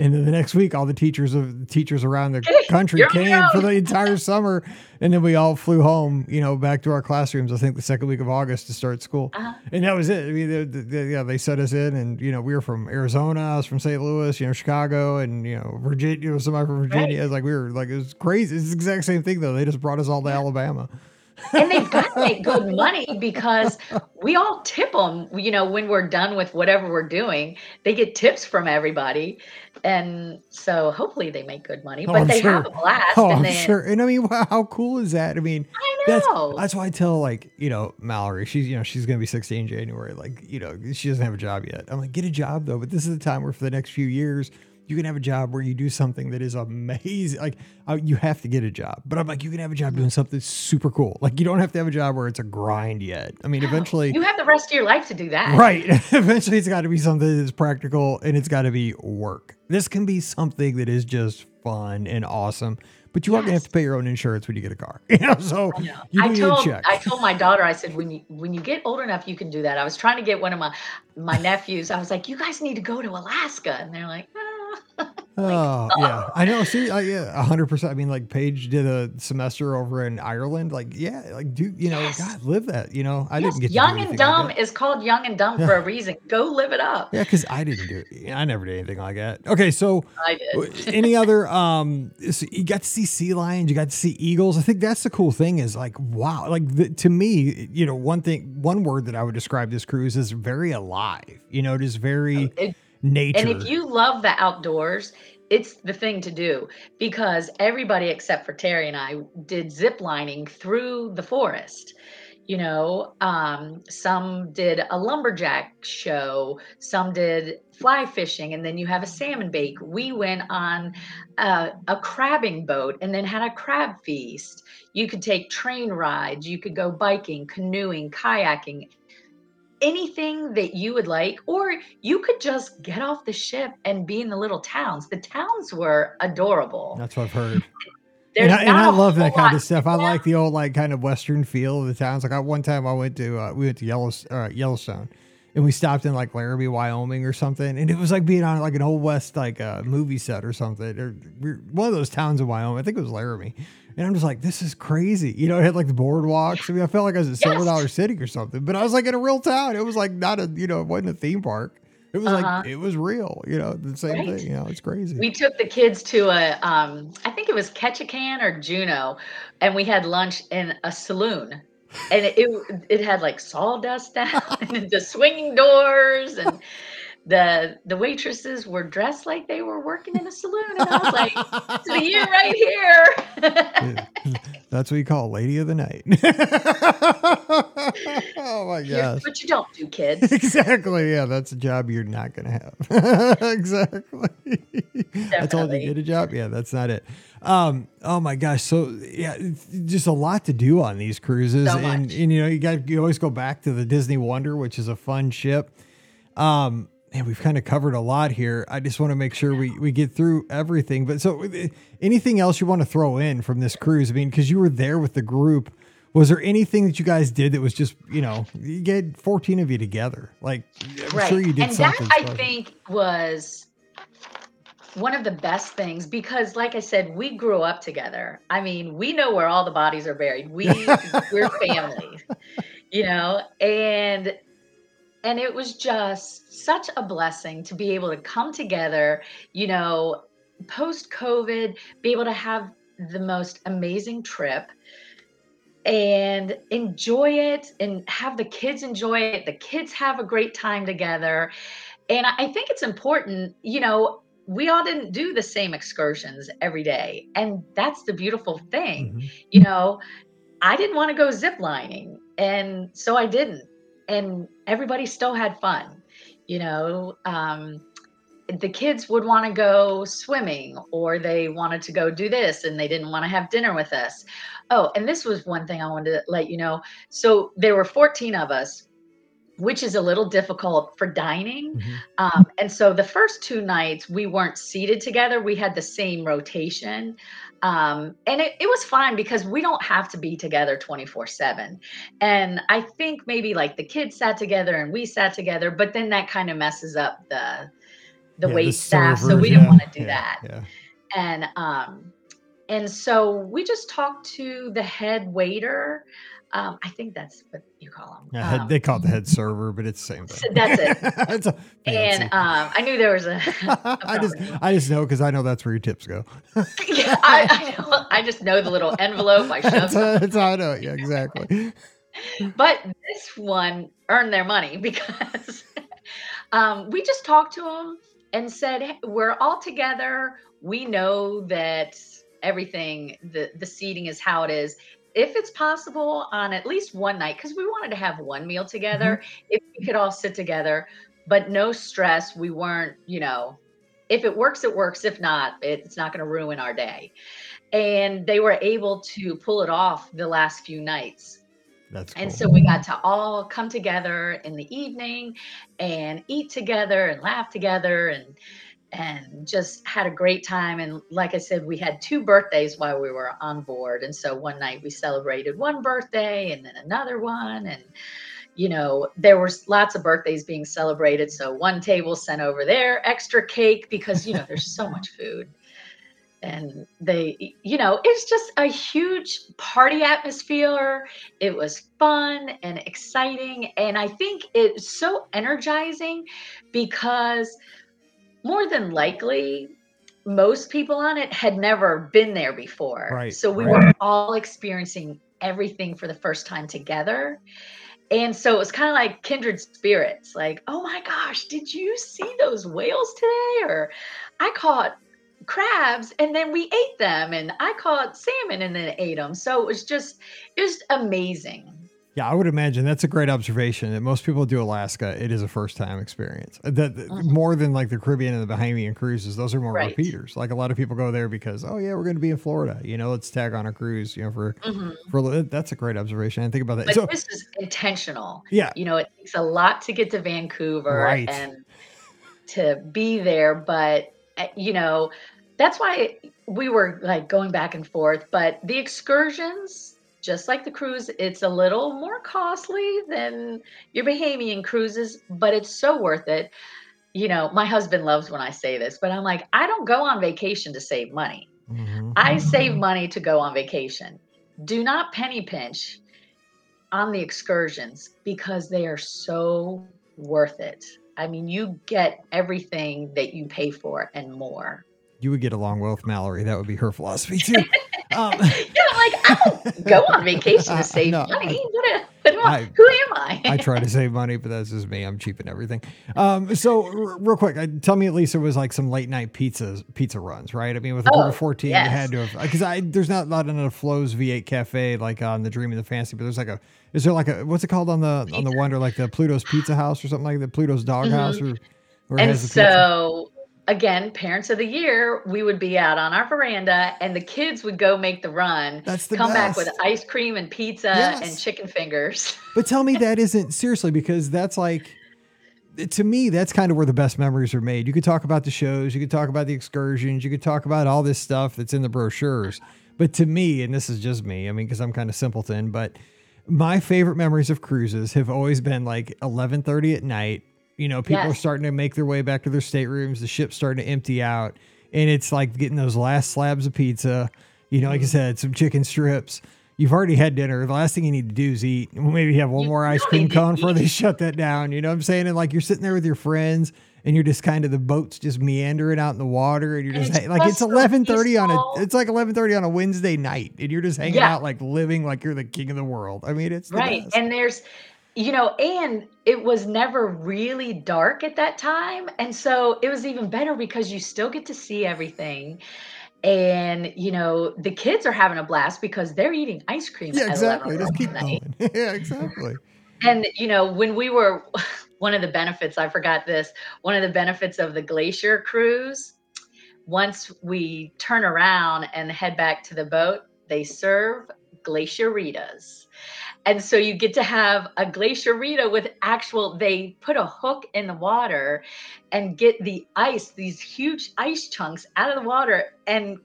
And then the next week, all the teachers of teachers around the country You're on your came for the entire summer, and then we all flew home, you know, back to our classrooms. I think the second week of August to start school, Uh-huh. and that was it. I mean, the, the, the- yeah, they set us in, and you know, we were from Arizona, I was from St. Louis, you know, Chicago, and you know, Virginia. You know, somebody from Virginia. Was like we were like it was crazy. It's the exact same thing though. They just brought us all to Alabama. And they've got to make good money because we all tip them you know when we're done with whatever we're doing they get tips from everybody and so hopefully they make good money Oh, but I'm they sure. have a blast Oh, and I'm then sure. And I mean, wow, how cool is that? I mean, i that's know that's why I tell like you know Mallory, she's you know she's gonna be 16 in January. Like you know she doesn't have a job yet. I'm like, get a job though. But this is the time where for the next few years you can have a job where you do something that is amazing. Like uh, you have to get a job, but I'm like, you can have a job doing something super cool. Like you don't have to have a job where it's a grind yet. I mean, eventually. you have the rest of your life to do that Right. Eventually, it's got to be something that's practical and it's got to be work. This can be something that is just fun and awesome, but you are going to have to pay your own insurance when you get a car. You know, so I know. you I told check. I told my daughter I said when you when you get old enough you can do that. I was trying to get one of my my nephews. I was like, you guys need to go to Alaska, and they're like, ah. Oh yeah, I know. See, uh, yeah, a hundred percent. I mean, like Paige did a semester over in Ireland. Like, yeah, like do you know? Yes. God, live that. You know, I Yes, didn't get to young and like dumb that. is called young and dumb for a reason. Go live it up. Yeah, because I didn't do it. I never did anything like that. Okay, so I did. any other? Um, so you got to see sea lions. You got to see eagles. I think that's the cool thing. Is like wow. Like the, to me, you know, one thing, one word that I would describe this cruise is very alive. You know, it is very It- nature. and if you love the outdoors, it's the thing to do because everybody except for Terry and I did zip lining through the forest. You know, um, some did a lumberjack show, some did fly fishing, and then you have a salmon bake. We went on uh, a crabbing boat and then had a crab feast. You could take train rides, you could go biking, canoeing, kayaking, anything that you would like, or you could just get off the ship and be in the little towns. The towns were adorable. that's what I've heard. There's and I, and I love that kind of stuff. I like the old like kind of western feel of the towns. Like I, one time I went to uh, we went to Yellow, uh, Yellowstone, and we stopped in like Laramie, Wyoming, or something, and it was like being on like an old west like uh, movie set or something, or one of those towns in Wyoming. I think it was Laramie. And I'm just like, this is crazy. You know, it had like the boardwalks. I mean, I felt like I was at Silver Yes. Dollar City or something, but I was like in a real town. It was like not a, you know, it wasn't a theme park. It was Uh-huh. like, it was real, you know, the same Right. thing. You know, it's crazy. We took the kids to a, um, I think it was Ketchikan or Juneau, and we had lunch in a saloon. and it it, it had like sawdust down and the swinging doors and the the waitresses were dressed like they were working in a saloon and I was like, "So you right here." That's what you call lady of the night. oh my gosh. what you don't do, kids. Exactly. Yeah, that's a job you're not going to have. exactly. I told you get a job. Yeah, that's not it. Um, oh my gosh. So yeah, just a lot to do on these cruises. So and, much. and you know, you got you always go back to the Disney Wonder, which is a fun ship. Um, and we've kind of covered a lot here. I just want to make sure we, we get through everything. But so uh, anything else you want to throw in from this cruise? I mean, because you were there with the group. Was there anything that you guys did that was just, you know, you get 14 of you together? Like, I'm right. sure you did something. and that something. I think was one of the best things because like I said, we grew up together. I mean, we know where all the bodies are buried. We we're family. You know, and and it was just such a blessing to be able to come together, you know, post COVID, be able to have the most amazing trip and enjoy it and have the kids enjoy it. The kids have a great time together. And I think it's important, you know, we all didn't do the same excursions every day. And that's the beautiful thing. Mhm. You know, I didn't want to go zip lining. And so I didn't. And everybody still had fun. You know, um, the kids would want to go swimming or they wanted to go do this and they didn't want to have dinner with us. Oh, and this was one thing I wanted to let you know. So there were 14 of us, which is a little difficult for dining. Mhm. Um, and so the first two nights we weren't seated together. We had the same rotation. Um, and it, it was fine because we don't have to be together 24 7. And I think maybe like the kids sat together and we sat together, but then that kind of messes up the the Yeah, wait staff. So servers, we didn't want to do yeah, that Yeah. and um and so we just talked to the head waiter um i think that's what you call them. Yeah, head, um, they call it the head server, but it's the same thing. that's it it's a fancy. and um i knew there was a, a I just. I just know because I know that's where your tips go. yeah, I, I, know- I just know the little envelope i that's, shoved how, that's how I know it. Yeah, exactly. but this one earned their money because um, we just talked to them and said "Hey, we're all together we know that everything the the seating is how it is if it's possible on at least one night because we wanted to have one meal together mm-hmm. if we could all sit together but no stress we weren't you know if it works it works if not it's not going to ruin our day. And they were able to pull it off the last few nights. That's cool. and so we got to all come together in the evening and eat together and laugh together and and just had a great time. And like I said, we had two birthdays while we were on board. And so one night we celebrated one birthday and then another one. And you know, there was lots of birthdays being celebrated. So one table sent over their extra cake because you know there's so much food and they you know it's just a huge party atmosphere it was fun and exciting and i think it's so energizing because more than likely most people on it had never been there before. Right, so we right. were all experiencing everything for the first time together. And so it was kind of like kindred spirits like oh my gosh did you see those whales today? Or i caught crabs and then we ate them and i caught salmon and then ate them so it was just it was amazing Yeah, I would imagine that's a great observation that most people do Alaska. It is a first time experience. That Mhm. more than like the Caribbean and the Bahamian cruises, those are more Right. repeaters. Like a lot of people go there because oh yeah, we're going to be in Florida. You know, let's tag on a cruise. You know, for Mhm. for that's a great observation. I think about that. but so this is intentional yeah, you know it takes a lot to get to vancouver Right. and to be there but uh, you know that's why we were like going back and forth but the excursions just like the cruise it's a little more costly than your bahamian cruises but it's so worth it you know my husband loves when i say this but i'm like i don't go on vacation to save money Mhm. I save money to go on vacation. Do not penny pinch on the excursions because they are so worth it. I mean, you get everything that you pay for and more. you would get along well with Mallory. That would be her philosophy too. um, Yeah, like, I don't go on vacation to save No, money. I- What a- what am I- I- who am I? I try to save money, but that's just me. I'm cheap in everything. Um, so r- real quick, uh, tell me at least it was like some late night pizzas, pizza runs, right? I mean, with a group Oh, of 14, yes. you had to have because I there's not not enough Flo's V8 Cafe like on the Dream of the Fantasy, but there's like a is there like a what's it called on the on the Wonder like the Pluto's Pizza House or something like that? Pluto's Dog Mhm. House or, or and pizza? so again parents of the year we would be out on our veranda and the kids would go make the run That's the come back with ice cream and pizza and chicken fingers But tell me that isn't seriously because that's like to me that's kind of where the best memories are made. You could talk about the shows, you could talk about the excursions, you could talk about all this stuff that's in the brochures. But to me, and this is just me, I mean because I'm kind of simpleton, but my favorite memories of cruises have always been like 11:30 at night. You know, people are starting to make their way back to their staterooms, the ship's starting to empty out, and it's like getting those last slabs of pizza, you know, like I mm-hmm. said, some chicken strips. You've already had dinner. The last thing you need to do is eat. Maybe have one You more ice cream cone before they shut that down. You know what I'm saying? And like you're sitting there with your friends and you're just kind of the boat's just meandering out in the water and you're And just it's like it's 11:30 on a it's like 11:30 on a Wednesday night and you're just hanging Yeah. out like living like you're the king of the world. I mean, it's right and there's you know and it was never really dark at that time and so it was even better because you still get to see everything and you know the kids are having a blast because they're eating ice cream yeah, at exactly. 11 Just keep night. going. yeah, exactly. And you know, when we were one of the benefits, I forgot this, one of the benefits of the glacier cruise, once we turn around and head back to the boat, they serve glacieritas. And so you get to have a glacierita with actual, they put a hook in the water and get the ice, these huge ice chunks out of the water, and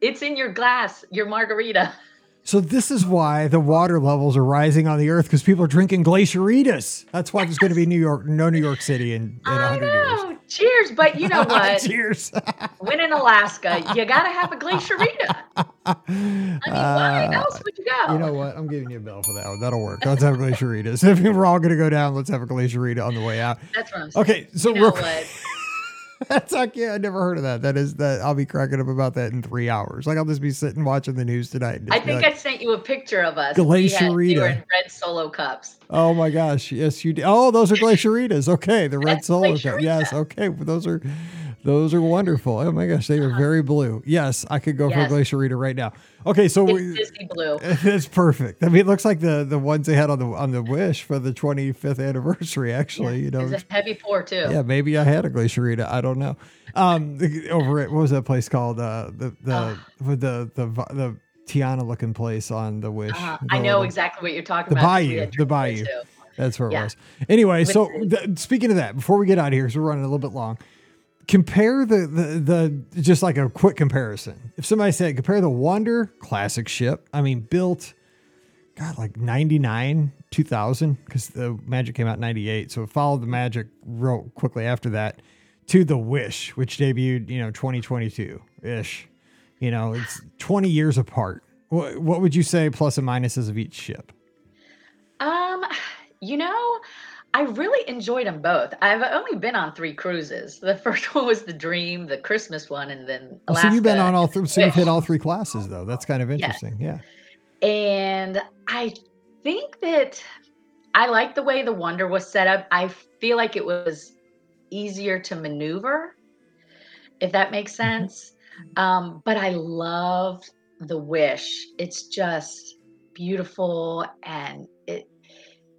it's in your glass, your margarita. So this is why the water levels are rising on the earth because people are drinking glacieritas. That's why there's going to be New York, no New York City in, in I 100 years. know. Cheers. But you know what? Cheers. when in Alaska, you got to have a glacierita. I mean, why Uh, else would you go? You know what? I'm giving you a bell for that one. That'll work. Let's have glacieritas. If we're all going to go down, let's have a glacierita on the way out. That's what I'm saying. Okay, so you know real quick-? That's like, yeah, I never heard of that. That is that I'll be cracking up about that in three hours. Like I'll just be sitting watching the news tonight. I think like, I sent you a picture of us. Had- We were Glacierita. in red solo cups. Oh my gosh. Yes, you did. Oh, those are glacieritas. Okay. The red solo. cup. glacierita. Yes. Okay. Those are those are wonderful. Oh my gosh. They are very blue. Yes. I could go Yes. for a glacierita right now. Okay. So It's Disney blue. it's perfect. I mean, it looks like the the ones they had on the on the wish for the 25th anniversary, actually, you know. It's a heavy pour too. Yeah, maybe I had a glacierita. I don't know. Um, over at what was that place called? Uh, the the with the the the, the Tiana looking place on the Wish. Uh, The I know little- exactly what you're talking about. the about. Bayou, the Bayou. too. That's where it was. Anyway, so th- speaking of that, before we get out of here, because we're running a little bit long, compare the, the the just like a quick comparison. If somebody said compare the Wonder classic ship, I mean built, God, like ninety nine, two thousand, because the Magic came out in ninety eight, so it followed the Magic real quickly after that, to the Wish, which debuted, you know, twenty twenty two ish. You know, it's twenty years apart. What, what would you say plus and minuses of each ship? Um, you know, I really enjoyed them both. I've only been on three cruises. The first one was the Dream, the Christmas one, and then Alaska. so you've been on all three. So you've hit all three classes, though. That's kind of interesting. Yeah. And I think that I like the way the Wonder was set up. I feel like it was easier to maneuver, if that makes Mm-hmm. sense. Um, but I love the Wish. It's just beautiful and it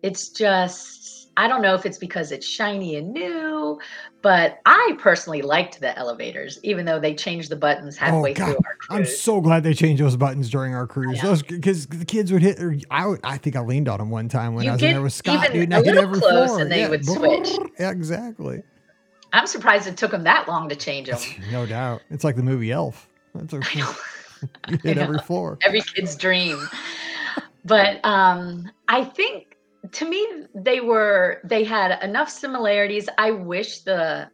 it's just I don't know if it's because it's shiny and new, but I personally liked the elevators, even though they changed the buttons halfway Oh, God. through our I'm so glad they changed those buttons during our cruise. Those because the kids would hit. Or I would, I think I leaned on them one time when You I was in there with Scott, even dude. And a I little every close floor. and they yeah. would switch. Yeah, exactly. I'm surprised it took them that long to change them. No doubt. It's like the movie Elf. That's I you hit every floor. Every kid's dream. But um, I think to me they were they had enough similarities. I wish the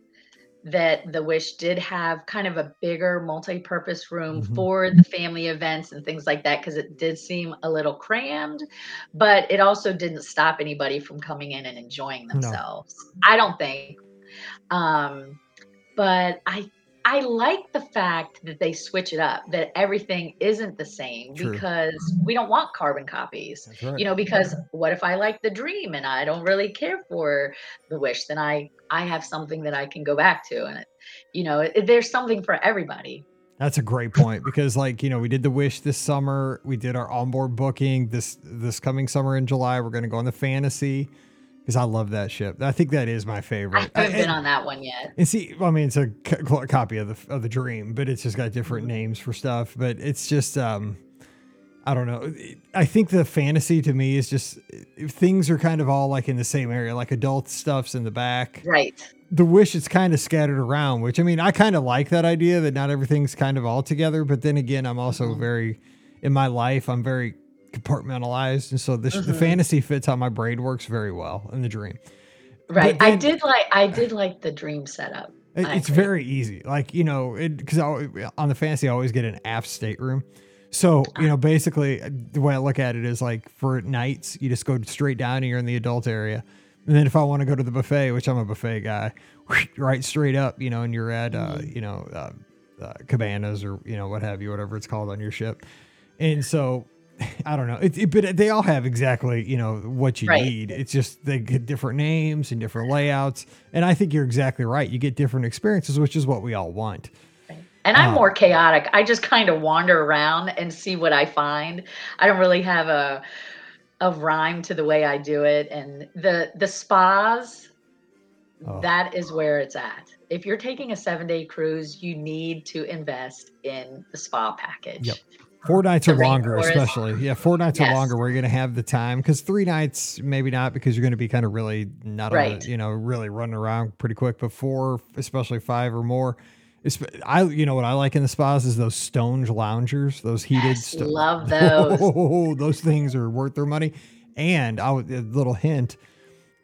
that the wish did have kind of a bigger multi-purpose room Mhm. for the family events and things like that because it did seem a little crammed but it also didn't stop anybody from coming in and enjoying No. themselves i don't think um but i I like the fact that they switch it up, that everything isn't the same True. because we don't want carbon copies. Right. You know, because what if I like the dream and I don't really care for the wish? Then I I have something that I can go back to, and it, you know, it, there's something for everybody. That's a great point because, like, you know, we did the wish this summer. We did our onboard booking this this coming summer in July. We're going to go on the fantasy because I love that ship. I think that is my favorite. I haven't been on that one yet. and see, I mean, it's a co- copy of the of the dream, but it's just got different Mm-hmm. names for stuff. But it's just, um, I don't know. I think the fantasy to me is just things are kind of all like in the same area. Like adult stuff's in the back Right. the wish is kind of scattered around, which I mean, I kind of like that idea that not everything's kind of all together. But then again, I'm also Mhm. very, in my life, I'm very compartmentalized. And so this, the Mhm. fantasy fits how my brain works very well in the dream. Right. But I did like I did like the dream setup. It- it's very easy. Like, you know, it, because on the fantasy, I always get an aft stateroom. So, you know, basically, uh, the way I look at it is like for nights, you just go straight down and you're in the adult area. And then if I want to go to the buffet, which I'm a buffet guy, right straight up, you know, and you're at, uh, Mhm. you know, uh, uh, cabanas or, you know, what have you, whatever it's called on your ship. And so, I don't know, it, it- but they all have exactly, you know, what you Right. need. It's just they get different names and different layouts. And I think you're exactly right. You get different experiences, which is what we all want. And I'm Uh, more chaotic. I just kind of wander around and see what I find. I don't really have a a rhyme to the way I do it. And the the spas, Oh. that is where it's at. If you're taking a seven day cruise, you need to invest in the spa package. Yep. Four nights or longer, especially. Yeah, four nights or longer where you're going to have the time. Because three nights, maybe not, because you're going to be kind of really not, Right. you know, really running around pretty quick. But four, especially five or more. I, you know, what I like in the spas is those stone loungers, those heated. Yes, sto- love oh, those. Oh, those things are worth their money. And I would, a little hint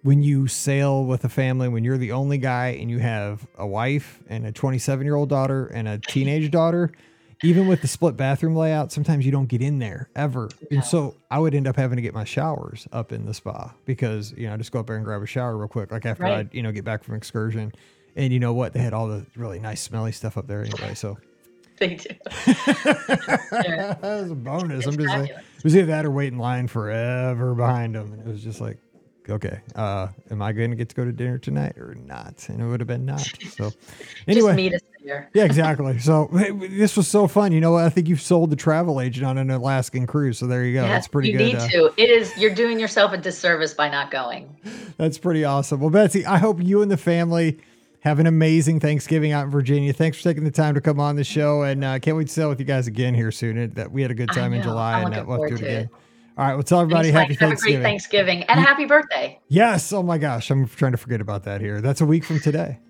when you sail with a family, when you're the only guy and you have a wife and a 27 year old daughter and a teenage daughter, even with the split bathroom layout, sometimes you don't get in there ever. And so I would end up having to get my showers up in the spa because, you know, I just go up there and grab a shower real quick, like after I, Right. you know, get back from excursion. And you know what? They had all the really nice, smelly stuff up there anyway. So They do. that was a bonus. It's I'm just like, fabulous. it was either that or wait in line forever behind them. And it was just like, okay, uh, am I going to get to go to dinner tonight or not? And it would have been not. So anyway, Just meet us there. yeah, exactly. So hey, this was so fun. You know what? I think you've sold the travel agent on an Alaskan cruise. So there you go. Yes, That's pretty you good. need uh, to. It is. You're doing yourself a disservice by not going. That's pretty awesome. Well, Betsy, I hope you and the family have an amazing Thanksgiving out in Virginia. Thanks for taking the time to come on the show, and uh, can't wait to sail with you guys again here soon. It- That we had a good time in. July, and uh, we'll have to do it again. All right, well, tell everybody Thanks, happy Mike. Have a Thanksgiving. great Thanksgiving and happy birthday. Yes. Oh my gosh, I'm trying to forget about that here. That's a week from today.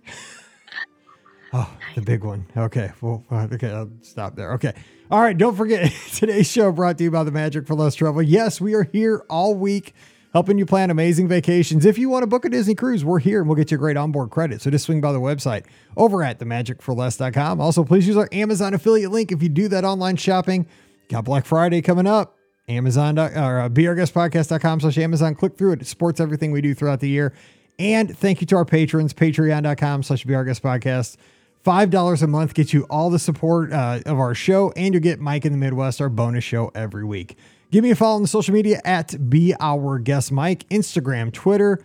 Oh, the big one. Okay. Well, uh, okay. I'll stop there. Okay. All right. Don't forget today's show brought to you by the Magic for Less Travel. Yes, we are here all week helping you plan amazing vacations. If you want to book a Disney cruise, we're here and we'll get you a great onboard credit. So just swing by the website over at themagicforless.com. Also, please use our Amazon affiliate link if you do that online shopping. Got Black Friday coming up. Amazon or uh, beourguestpodcast.com slash Amazon. Click through it. It supports everything we do throughout the year. And thank you to our patrons, patreon.com slash brguestpodcast. $5 a month gets you all the support uh, of our show, and you'll get Mike in the Midwest, our bonus show every week. Give me a follow on the social media at Be Our Guest Mike, Instagram, Twitter,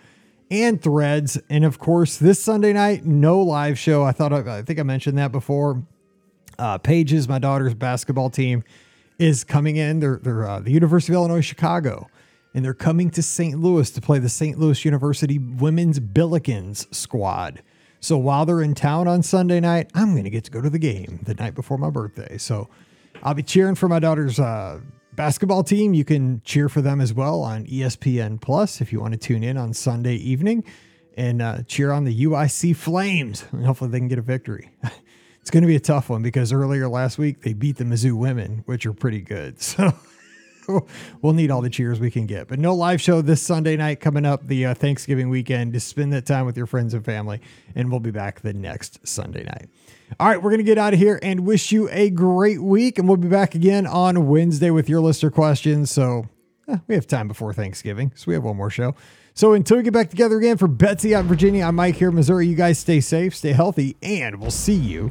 and Threads. And of course, this Sunday night, no live show. I thought I, I think I mentioned that before. Uh, Paige's, my daughter's basketball team, is coming in. They're they're uh, the University of Illinois Chicago, and they're coming to St. Louis to play the St. Louis University Women's Billikens squad. So while they're in town on Sunday night, I'm going to get to go to the game the night before my birthday. So I'll be cheering for my daughter's uh, basketball team. You can cheer for them as well on ESPN Plus if you want to tune in on Sunday evening and uh, cheer on the UIC Flames. And hopefully they can get a victory. it's going to be a tough one because earlier last week they beat the Mizzou women, which are pretty good. So we'll need all the cheers we can get. But no live show this Sunday night coming up, the uh, Thanksgiving weekend. Just spend that time with your friends and family, and we'll be back the next Sunday night. All right, we're going to get out of here and wish you a great week. And we'll be back again on Wednesday with your listener questions. So eh, we have time before Thanksgiving, so we have one more show. So until we get back together again for Betsy out in Virginia, I'm Mike here in Missouri. You guys stay safe, stay healthy, and we'll see you